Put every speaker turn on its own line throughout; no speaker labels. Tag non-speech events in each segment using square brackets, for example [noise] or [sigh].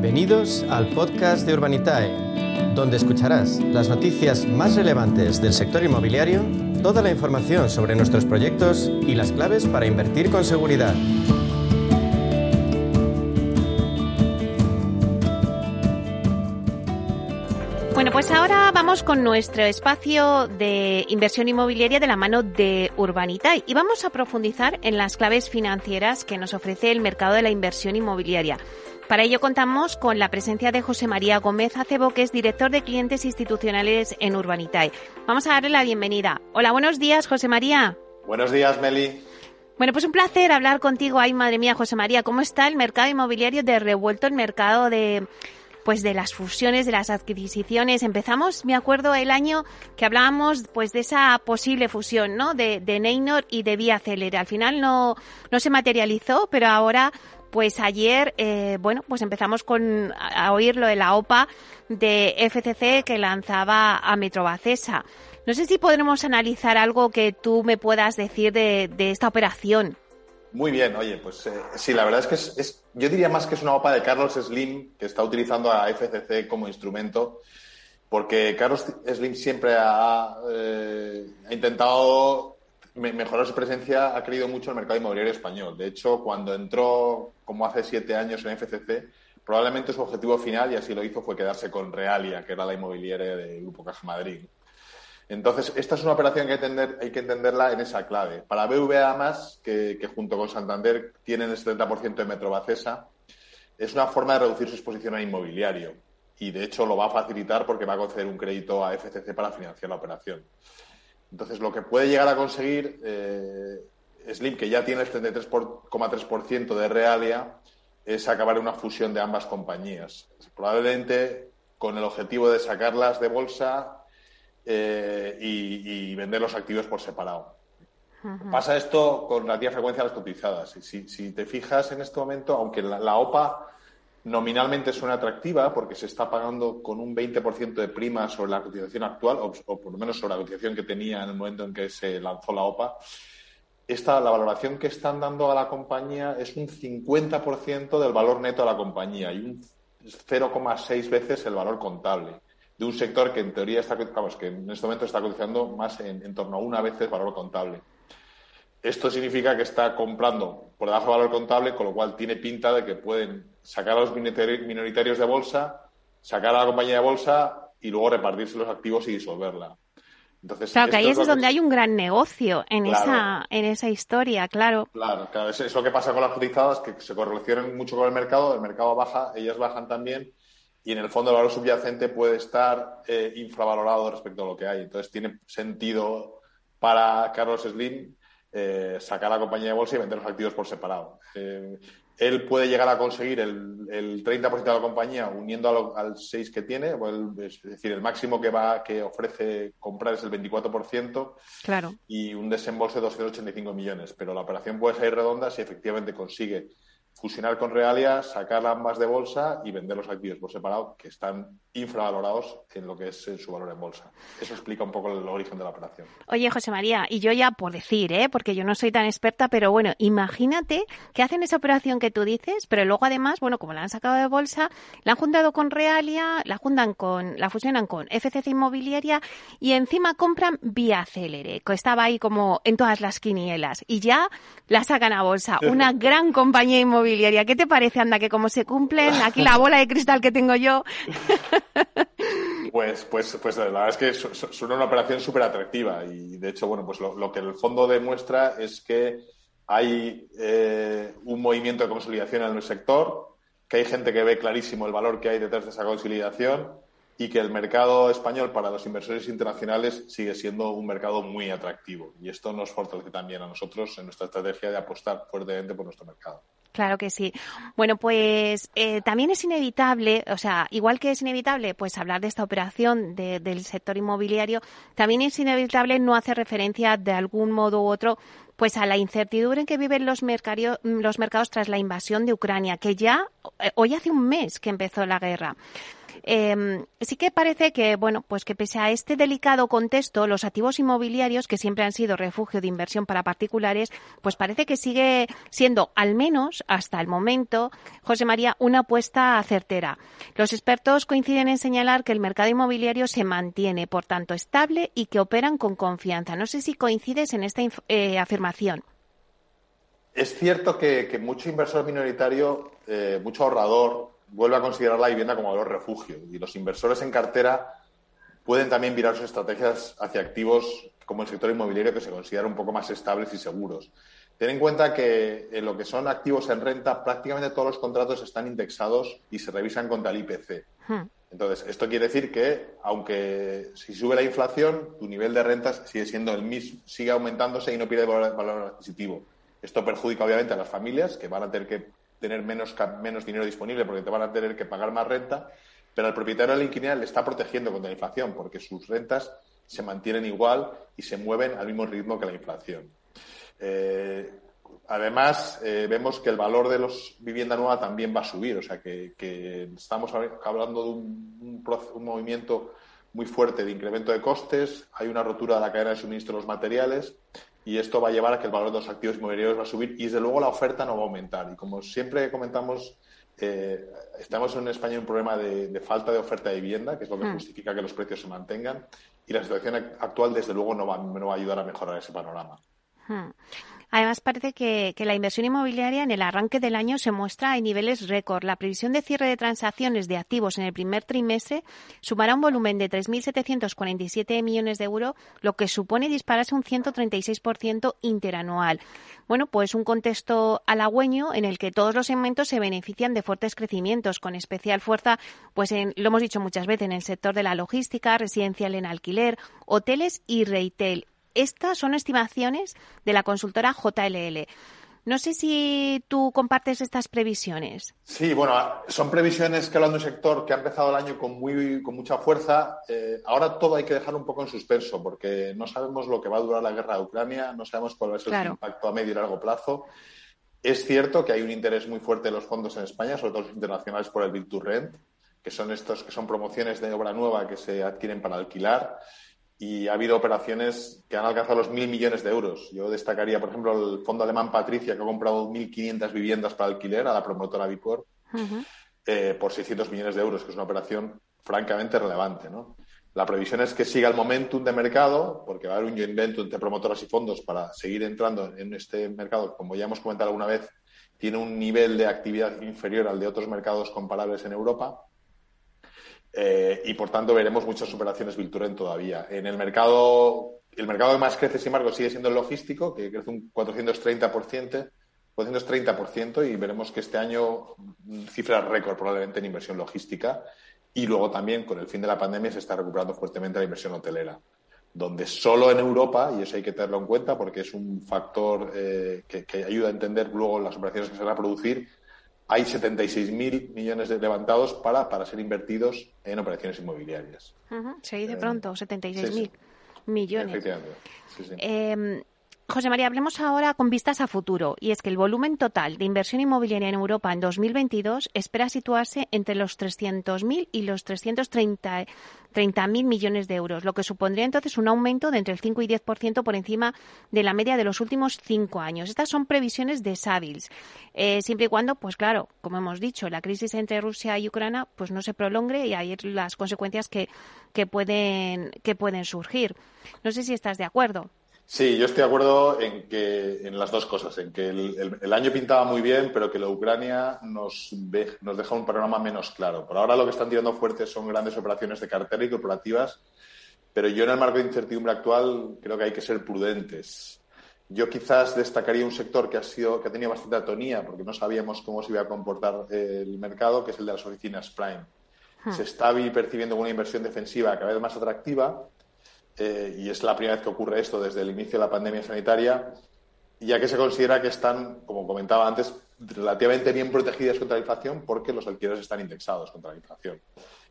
Bienvenidos al podcast de Urbanitae, donde escucharás las noticias más relevantes del sector inmobiliario, toda la información sobre nuestros proyectos y las claves para invertir con seguridad.
Bueno, pues ahora vamos con nuestro espacio de inversión inmobiliaria de la mano de Urbanitae y vamos a profundizar en las claves financieras que nos ofrece el mercado de la inversión inmobiliaria. Para ello contamos con la presencia de José María Gómez Acebo, que es director de clientes institucionales en Urbanitae. Vamos a darle la bienvenida. Hola, buenos días, José María.
Buenos días, Meli.
Bueno, pues un placer hablar contigo. Ay, madre mía, José María, ¿cómo está el mercado inmobiliario de revuelto, el mercado de pues de las fusiones, de las adquisiciones. Empezamos, me acuerdo, el año que hablábamos pues de esa posible fusión, ¿no? De, de Neynor y de Vía Celere. Al final no, no se materializó, pero ahora pues ayer, eh, bueno, pues empezamos con a oír lo de la OPA de FCC que lanzaba a Metrobacesa. No sé si podremos analizar algo que tú me puedas decir de, de esta operación.
Muy bien, oye, pues eh, sí, la verdad es que es, yo diría más que es una OPA de Carlos Slim que está utilizando a FCC como instrumento, porque Carlos Slim siempre ha, eh, ha intentado mejorar su presencia, ha querido mucho el mercado inmobiliario español. De hecho, cuando entró, como hace siete años en FCC, probablemente su objetivo final, y así lo hizo, fue quedarse con Realia, que era la inmobiliaria del Grupo Caja Madrid. Entonces, esta es una operación que hay que, entenderla en esa clave. Para BVA, más, que, que junto con Santander tienen el 70% de Metrobacesa, es una forma de reducir su exposición al inmobiliario. Y, de hecho, lo va a facilitar porque va a conceder un crédito a FCC para financiar la operación. Entonces, lo que puede llegar a conseguir eh, Slim, que ya tiene el 33,3% de Realia, es acabar una fusión de ambas compañías. Probablemente con el objetivo de sacarlas de bolsa eh, y, y, vender los activos por separado. Pasa esto con relativa frecuencia a las cotizadas. Y si, si, te fijas en este momento, aunque la, la, OPA nominalmente suena atractiva porque se está pagando con un 20% de prima sobre la cotización actual, o, o, por lo menos sobre la cotización que tenía en el momento en que se lanzó la OPA, esta, la valoración que están dando a la compañía es un 50% del valor neto a la compañía y un 0,6 veces el valor contable de un sector que en teoría está, vamos, que en este momento está cotizando más en, en torno a una vez el valor contable. Esto significa que está comprando por debajo del valor contable, con lo cual tiene pinta de que pueden sacar a los minoritarios de bolsa, sacar a la compañía de bolsa y luego repartirse los activos y disolverla.
Entonces, claro, que ahí es, es donde hay un gran negocio en, claro. esa, en esa historia, claro.
Claro, claro. Es, es, lo que pasa con las cotizadas, que se correlacionan mucho con el mercado, el mercado baja, ellas bajan también, y en el fondo el valor subyacente puede estar eh, infravalorado respecto a lo que hay. Entonces tiene sentido para Carlos Slim eh, sacar la compañía de bolsa y vender los activos por separado. Eh, él puede llegar a conseguir el, el 30% de la compañía uniendo lo, al 6 que tiene, el, es decir, el máximo que va que ofrece comprar es el 24%
claro.
y un desembolso de 285 millones. Pero la operación puede ser redonda si efectivamente consigue fusionar con Realia, sacar ambas de bolsa y vender los activos por separado, que están infravalorados en lo que es su valor en bolsa. Eso explica un poco el origen de la operación.
Oye, José María, y yo ya por decir, ¿eh? porque yo no soy tan experta, pero bueno, imagínate que hacen esa operación que tú dices, pero luego además, bueno, como la han sacado de bolsa, la han juntado con Realia, la juntan con, la fusionan con FCC Inmobiliaria y encima compran Vía Célere, que estaba ahí como en todas las quinielas, y ya la sacan a bolsa. [laughs] Una gran compañía inmobiliaria ¿Qué te parece, anda, que como se cumplen aquí la bola de cristal que tengo yo? [laughs]
Pues, pues, pues la verdad es que es una operación súper atractiva y de hecho, bueno, pues lo, lo, que el fondo demuestra es que hay eh, un movimiento de consolidación en el sector, que hay gente que ve clarísimo el valor que hay detrás de esa consolidación y que el mercado español para los inversores internacionales sigue siendo un mercado muy atractivo. Y esto nos fortalece también a nosotros en nuestra estrategia de apostar fuertemente por nuestro mercado.
Claro que sí. Bueno, pues eh, también es inevitable, o sea, igual que es inevitable, pues hablar de esta operación de, del sector inmobiliario, también es inevitable no hacer referencia de algún modo u otro pues a la incertidumbre en que viven los, los mercados tras la invasión de Ucrania, que ya eh, hoy hace un mes que empezó la guerra. Em, sí que parece que, bueno, pues que pese a este delicado contexto, los activos inmobiliarios, que siempre han sido refugio de inversión para particulares, pues parece que sigue siendo, al menos hasta el momento, José María, una apuesta certera. Los expertos coinciden en señalar que el mercado inmobiliario se mantiene, por tanto, estable y que operan con confianza. No sé si coincides en esta eh, afirmación.
Es cierto que, mucho inversor minoritario, eh, mucho ahorrador, vuelve a considerar la vivienda como valor refugio y los inversores en cartera pueden también virar sus estrategias hacia activos como el sector inmobiliario que se consideran un poco más estables y seguros. Ten en cuenta que en lo que son activos en renta, prácticamente todos los contratos están indexados y se revisan contra el IPC. Hmm. Entonces, esto quiere decir que, aunque si sube la inflación, tu nivel de rentas sigue siendo el mismo, sigue aumentándose y no pierde valor, adquisitivo. Esto perjudica, obviamente, a las familias que van a tener que tener menos, menos dinero disponible porque te van a tener que pagar más renta, pero al propietario de la inquilina le está protegiendo contra la inflación porque sus rentas se mantienen igual y se mueven al mismo ritmo que la inflación. Eh, además, eh, vemos que el valor de los vivienda nueva también va a subir, o sea que, estamos hablando de un, movimiento muy fuerte de incremento de costes, hay una rotura de la cadena de suministro de los materiales y esto va a llevar a que el valor de los activos inmobiliarios va a subir y desde luego la oferta no va a aumentar. Y como siempre comentamos, eh, estamos en España en un problema de, falta de oferta de vivienda, que es lo que hmm. justifica que los precios se mantengan y la situación actual desde luego no va, no va a ayudar a mejorar ese panorama.
Además, parece que, la inversión inmobiliaria en el arranque del año se muestra en niveles récord. La previsión de cierre de transacciones de activos en el primer trimestre sumará un volumen de 3.747 millones de euros, lo que supone dispararse un 136% interanual. Bueno, pues un contexto halagüeño en el que todos los segmentos se benefician de fuertes crecimientos, con especial fuerza, pues en, lo hemos dicho muchas veces, en el sector de la logística, residencial en alquiler, hoteles y retail estas son estimaciones de la consultora JLL. No sé si tú compartes estas previsiones.
Sí, bueno, son previsiones que hablan de un sector que ha empezado el año con, muy, con mucha fuerza. Eh, ahora todo hay que dejar un poco en suspenso porque no sabemos lo que va a durar la guerra de Ucrania, no sabemos cuál va a ser el impacto a medio y largo plazo. Es cierto que hay un interés muy fuerte de los fondos en España, sobre todo los internacionales, por el Build to Rent, que son estos que son promociones de obra nueva que se adquieren para alquilar y ha habido operaciones que han alcanzado los mil millones de euros. Yo destacaría, por ejemplo, el fondo alemán Patricia, que ha comprado 1.500 viviendas para alquiler a la promotora Vicor eh, por 600 millones de euros, que es una operación francamente relevante. ¿no? La previsión es que siga el momentum de mercado, porque va a haber un joint venture entre promotoras y fondos para seguir entrando en este mercado, como ya hemos comentado alguna vez, tiene un nivel de actividad inferior al de otros mercados comparables en Europa eh, y por tanto veremos muchas operaciones Vilturen todavía. En el mercado, el mercado que más crece, sin embargo, sigue siendo el logístico, que crece un 430%, 430% y veremos que este año cifra récord probablemente en inversión logística y luego también con el fin de la pandemia se está recuperando fuertemente la inversión hotelera donde solo en Europa, y eso hay que tenerlo en cuenta porque es un factor eh, que, ayuda a entender luego las operaciones que se van a producir, hay 76.000 millones de levantados para, para ser invertidos en operaciones inmobiliarias.
Se dice eh, pronto, 76.000 millones. Efectivamente. Eh, José María, hablemos ahora con vistas a futuro, y es que el volumen total de inversión inmobiliaria en Europa en 2022 espera situarse entre los 300.000 y los 330.000 millones de euros, lo que supondría entonces un aumento de entre el 5 y 10% por encima de la media de los últimos cinco años. Estas son previsiones de Savills, eh, siempre y cuando, pues claro, como hemos dicho, la crisis entre Rusia y Ucrania pues no se prolongue y hay las consecuencias que, que, pueden, que pueden surgir. No sé si estás de acuerdo.
Sí, yo estoy de acuerdo en que en las dos cosas, en que el, año pintaba muy bien, pero que la Ucrania nos, nos deja un panorama menos claro. Por ahora lo que están tirando fuerte son grandes operaciones de cartera y corporativas, pero yo en el marco de incertidumbre actual creo que hay que ser prudentes. Yo quizás destacaría un sector que ha sido que ha tenido bastante atonía porque no sabíamos cómo se iba a comportar el mercado, que es el de las oficinas prime. Hmm. Se está percibiendo una inversión defensiva cada vez más atractiva eh, y es la primera vez que ocurre esto desde el inicio de la pandemia sanitaria, ya que se considera que están, como comentaba antes, relativamente bien protegidas contra la inflación porque los alquileres están indexados contra la inflación.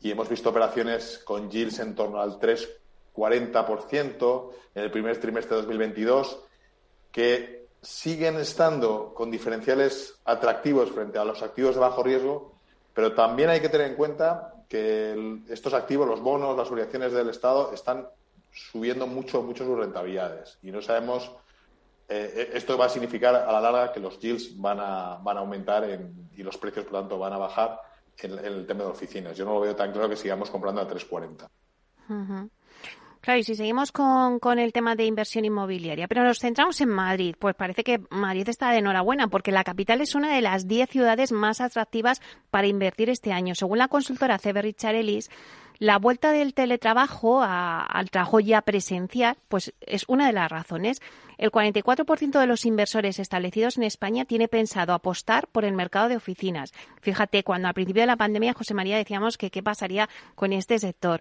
Y hemos visto operaciones con yields en torno al 3,40% en el primer trimestre de 2022 que siguen estando con diferenciales atractivos frente a los activos de bajo riesgo, pero también hay que tener en cuenta que estos activos, los bonos, las obligaciones del Estado, están subiendo mucho, mucho sus rentabilidades. Y no sabemos, eh, esto va a significar a la larga que los yields van a, van a aumentar y los precios, por tanto, van a bajar en, el tema de oficinas. Yo no lo veo tan claro que sigamos comprando a 3,40.
Claro, y si seguimos con, con, el tema de inversión inmobiliaria, pero nos centramos en Madrid, pues parece que Madrid está de enhorabuena, porque la capital es una de las 10 ciudades más atractivas para invertir este año. Según la consultora Ellis, la vuelta del teletrabajo al trabajo ya presencial, pues es una de las razones. El 44% de los inversores establecidos en España tiene pensado apostar por el mercado de oficinas. Fíjate, cuando al principio de la pandemia, José María, decíamos que qué pasaría con este sector.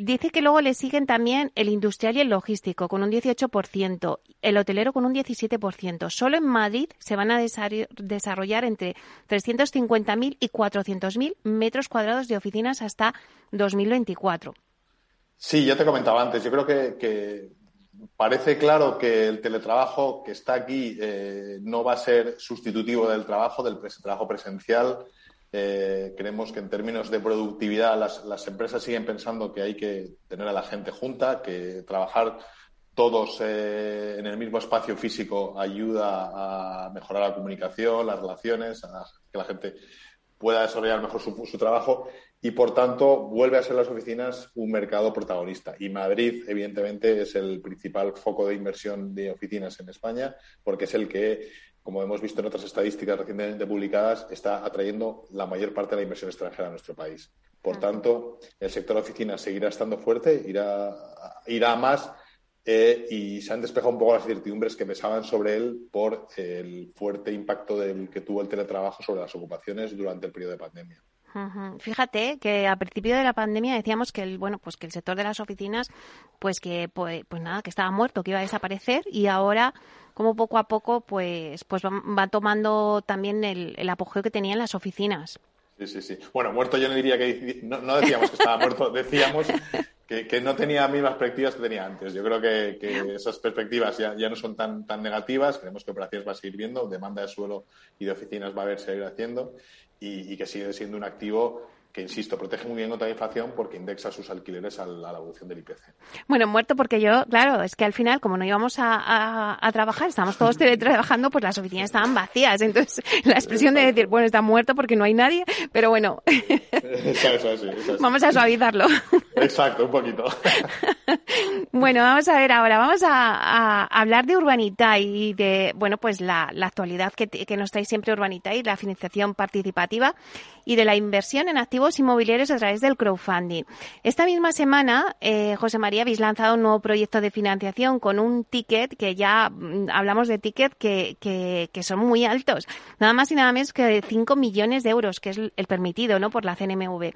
Dice que luego le siguen también el industrial y el logístico con un 18%, el hotelero con un 17%. Solo en Madrid se van a desarrollar entre 350.000 y 400.000 metros cuadrados de oficinas hasta 2024.
Sí, ya te comentaba antes. Yo creo que, parece claro que el teletrabajo que está aquí eh, no va a ser sustitutivo del trabajo, del trabajo presencial eh, creemos que en términos de productividad las, empresas siguen pensando que hay que tener a la gente junta, que trabajar todos eh, en el mismo espacio físico ayuda a mejorar la comunicación, las relaciones, a que la gente pueda desarrollar mejor su, su, trabajo y, por tanto, vuelve a ser las oficinas un mercado protagonista. Y Madrid, evidentemente, es el principal foco de inversión de oficinas en España porque es el que como hemos visto en otras estadísticas recientemente publicadas, está atrayendo la mayor parte de la inversión extranjera a nuestro país. Por tanto, el sector oficina seguirá estando fuerte, irá, irá más eh, y se han despejado un poco las incertidumbres que pesaban sobre él por el fuerte impacto del que tuvo el teletrabajo sobre las ocupaciones durante el periodo de pandemia.
Fíjate que a principio de la pandemia decíamos que el bueno pues que el sector de las oficinas pues que pues, pues nada que estaba muerto que iba a desaparecer y ahora como poco a poco pues pues va, tomando también el, el, apogeo que tenían las oficinas.
Sí, sí, sí. Bueno, muerto yo no diría que no, decíamos que estaba muerto, [laughs] decíamos que, no tenía mismas perspectivas que tenía antes. Yo creo que, esas perspectivas ya, ya, no son tan, tan negativas. Creemos que operaciones va a seguir viendo, demanda de suelo y de oficinas va a haber seguir haciendo y, y que sigue siendo un activo que, insisto, protege muy bien contra la inflación porque indexa sus alquileres a la, evolución del IPC.
Bueno, muerto porque yo, claro, es que al final, como no íbamos a, trabajar, estábamos todos [laughs] teletrabajando, pues las oficinas estaban vacías. Entonces, la expresión de decir, bueno, está muerto porque no hay nadie, pero bueno, [laughs] vamos a suavizarlo.
Exacto, un poquito. [laughs]
bueno, vamos a ver ahora, vamos a, hablar de Urbanita y de, bueno, pues la, actualidad que, que nos trae siempre Urbanita y la financiación participativa y de la inversión en activos inmobiliarios a través del crowdfunding. Esta misma semana, eh, José María, habéis lanzado un nuevo proyecto de financiación con un ticket que ya mm, hablamos de ticket que, que, son muy altos. Nada más y nada menos que de 5 millones de euros, que es el permitido ¿no? por la CNMV.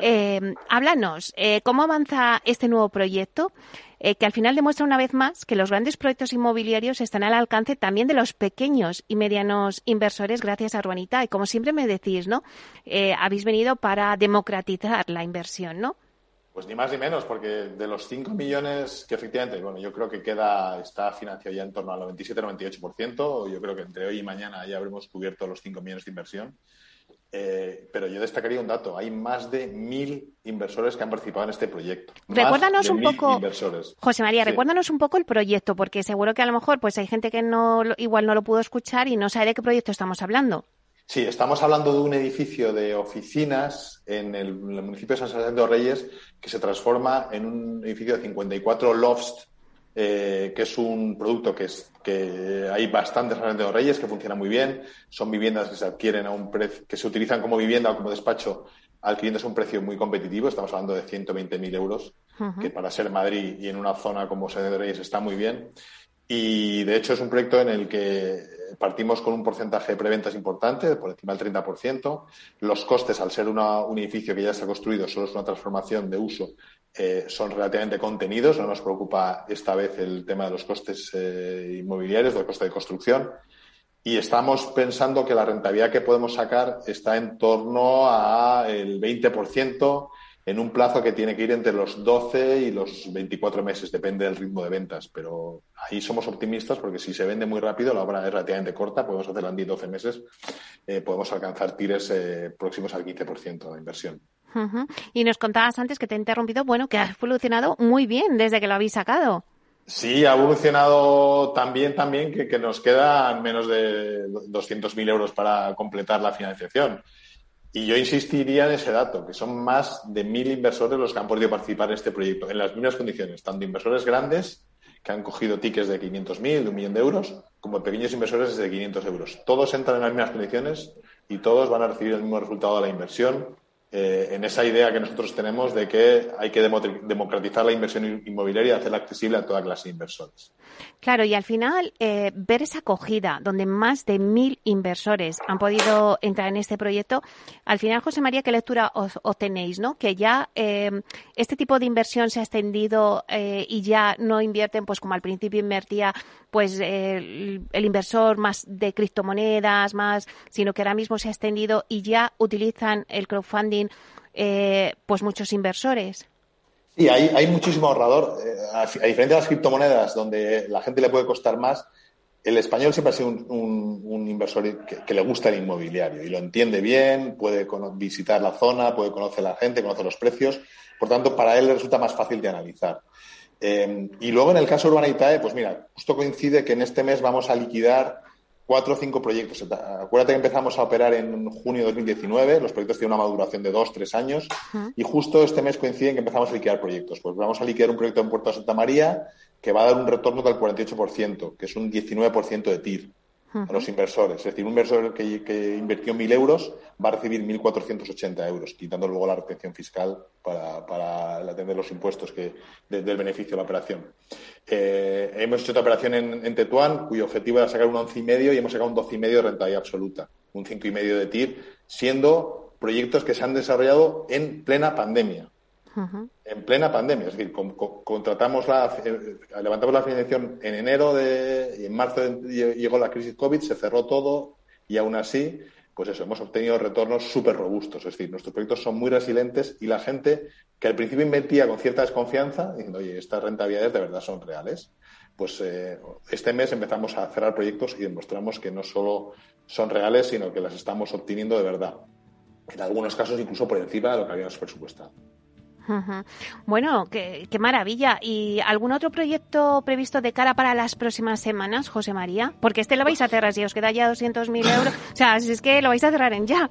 Eh, háblanos, eh, ¿cómo avanza este nuevo proyecto? Eh, que al final demuestra una vez más que los grandes proyectos inmobiliarios están al alcance también de los pequeños y medianos inversores gracias a Urbanita. Y como siempre me decís, ¿no? Eh, habéis venido para democratizar la inversión, ¿no?
Pues ni más ni menos, porque de los 5 millones que efectivamente, bueno, yo creo que queda, está financiado ya en torno al 97-98%, yo creo que entre hoy y mañana ya habremos cubierto los 5 millones de inversión. Eh, pero yo destacaría un dato. Hay más de mil inversores que han participado en este proyecto.
Recuérdanos un poco, José María, recuérdanos un poco el proyecto, porque seguro que a lo mejor pues hay gente que no igual no lo pudo escuchar y no sabe de qué proyecto estamos hablando.
Sí, estamos hablando de un edificio de oficinas en el, municipio de San Sebastián de Reyes que se transforma en un edificio de 54 lofts eh, que es un producto que, es, que hay bastantes de Reyes, que funciona muy bien. Son viviendas que se adquieren a un precio, que se utilizan como vivienda o como despacho adquiriéndose a un precio muy competitivo. Estamos hablando de 120.000 euros, que para ser Madrid y en una zona como Sede de Reyes está muy bien. Y de hecho es un proyecto en el que partimos con un porcentaje de preventas importante, por encima del 30%. Los costes, al ser un edificio que ya está construido, solo es una transformación de uso, eh, son relativamente contenidos. No nos preocupa esta vez el tema de los costes eh, inmobiliarios, del coste de construcción. Y estamos pensando que la rentabilidad que podemos sacar está en torno al 20% en un plazo que tiene que ir entre los 12 y los 24 meses, depende del ritmo de ventas. Pero ahí somos optimistas porque si se vende muy rápido, la obra es relativamente corta, podemos hacerla en 10-12 meses, eh, podemos alcanzar tires próximos al 15% de inversión.
Y nos contabas antes que te he interrumpido, bueno, que ha evolucionado muy bien desde que lo habéis sacado.
Sí, ha evolucionado también, también que, nos quedan menos de 200.000 euros para completar la financiación. Y yo insistiría en ese dato, que son más de mil inversores los que han podido participar en este proyecto, en las mismas condiciones, tanto inversores grandes que han cogido tickets de 500.000, de un millón de euros, como pequeños inversores de 500 euros. Todos entran en las mismas condiciones y todos van a recibir el mismo resultado de la inversión eh, en esa idea que nosotros tenemos de que hay que democratizar la inversión inmobiliaria y hacerla accesible a toda clase de inversores.
Claro, y al final, eh, ver esa acogida donde más de mil inversores han podido entrar en este proyecto, al final, José María, ¿qué lectura os, tenéis? ¿no? Que ya eh, este tipo de inversión se ha extendido y ya no invierten, pues como al principio invertía pues el, inversor más de criptomonedas, más, sino que ahora mismo se ha extendido y ya utilizan el crowdfunding eh, pues muchos inversores.
Sí, hay, hay muchísimo ahorrador. Eh, a, diferencia de las criptomonedas, donde la gente le puede costar más, el español siempre ha sido un, inversor que, le gusta el inmobiliario y lo entiende bien, puede visitar la zona, puede conocer a la gente, conoce los precios. Por tanto, para él le resulta más fácil de analizar. Eh, y luego, en el caso Urbanitae, pues mira, justo coincide que en este mes vamos a liquidar cuatro o cinco proyectos. Acuérdate que empezamos a operar en junio de 2019, los proyectos tienen una maduración de dos, tres años, y justo este mes coincide en que empezamos a liquidar proyectos. Pues vamos a liquidar un proyecto en Puerto de Santa María que va a dar un retorno del 48%, que es un 19% de TIR a los inversores. Es decir, un inversor que, que invirtió 1.000 euros va a recibir 1.480 euros, quitando luego la retención fiscal para, para atender los impuestos que, del beneficio de la operación. Eh, hemos hecho otra operación en, Tetuán, cuyo objetivo era sacar un 11,5 y hemos sacado un 12,5 de rentabilidad absoluta, un 5,5 de TIR, siendo proyectos que se han desarrollado en plena pandemia en plena pandemia. Es decir, contratamos la, eh, levantamos la financiación en enero de, y en marzo llegó la crisis COVID, se cerró todo y aún así, pues eso, hemos obtenido retornos súper robustos. Es decir, nuestros proyectos son muy resilientes y la gente que al principio invertía con cierta desconfianza, diciendo, oye, estas rentabilidades de verdad son reales, pues eh, este mes empezamos a cerrar proyectos y demostramos que no solo son reales, sino que las estamos obteniendo de verdad. En algunos casos incluso por encima de lo que habíamos presupuestado.
Bueno, qué, maravilla. ¿Y algún otro proyecto previsto de cara para las próximas semanas, José María? Porque este lo vais a cerrar, si os queda ya 200.000 euros. O sea, si es que lo vais a cerrar en ya.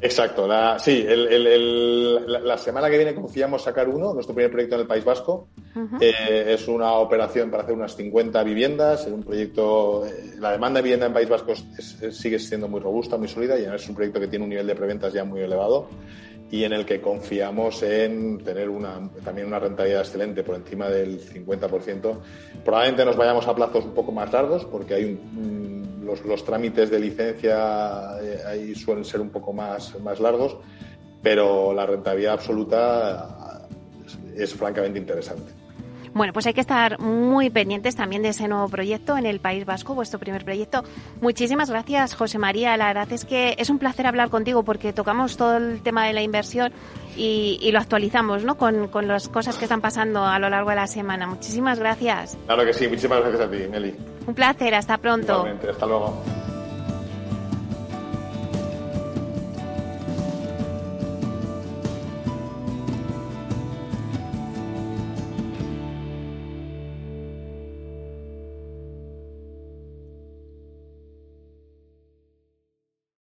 Exacto, la, sí, la, semana que viene confiamos sacar uno, nuestro primer proyecto en el País Vasco. Eh, es una operación para hacer unas 50 viviendas, es un proyecto, eh, la demanda de vivienda en País Vasco sigue siendo muy robusta, muy sólida y es un proyecto que tiene un nivel de preventas ya muy elevado y en el que confiamos en tener también una rentabilidad excelente por encima del 50%. Probablemente nos vayamos a plazos un poco más largos porque hay los, trámites de licencia eh, ahí suelen ser un poco más, más largos, pero la rentabilidad absoluta es francamente interesante.
Bueno, pues hay que estar muy pendientes también de ese nuevo proyecto en el País Vasco, vuestro primer proyecto. Muchísimas gracias, José María. La verdad es que es un placer hablar contigo porque tocamos todo el tema de la inversión y, lo actualizamos ¿no? Con, con, las cosas que están pasando a lo largo de la semana. Muchísimas gracias.
Claro que sí, muchísimas gracias a ti, Meli.
Un placer, hasta pronto.
hasta luego.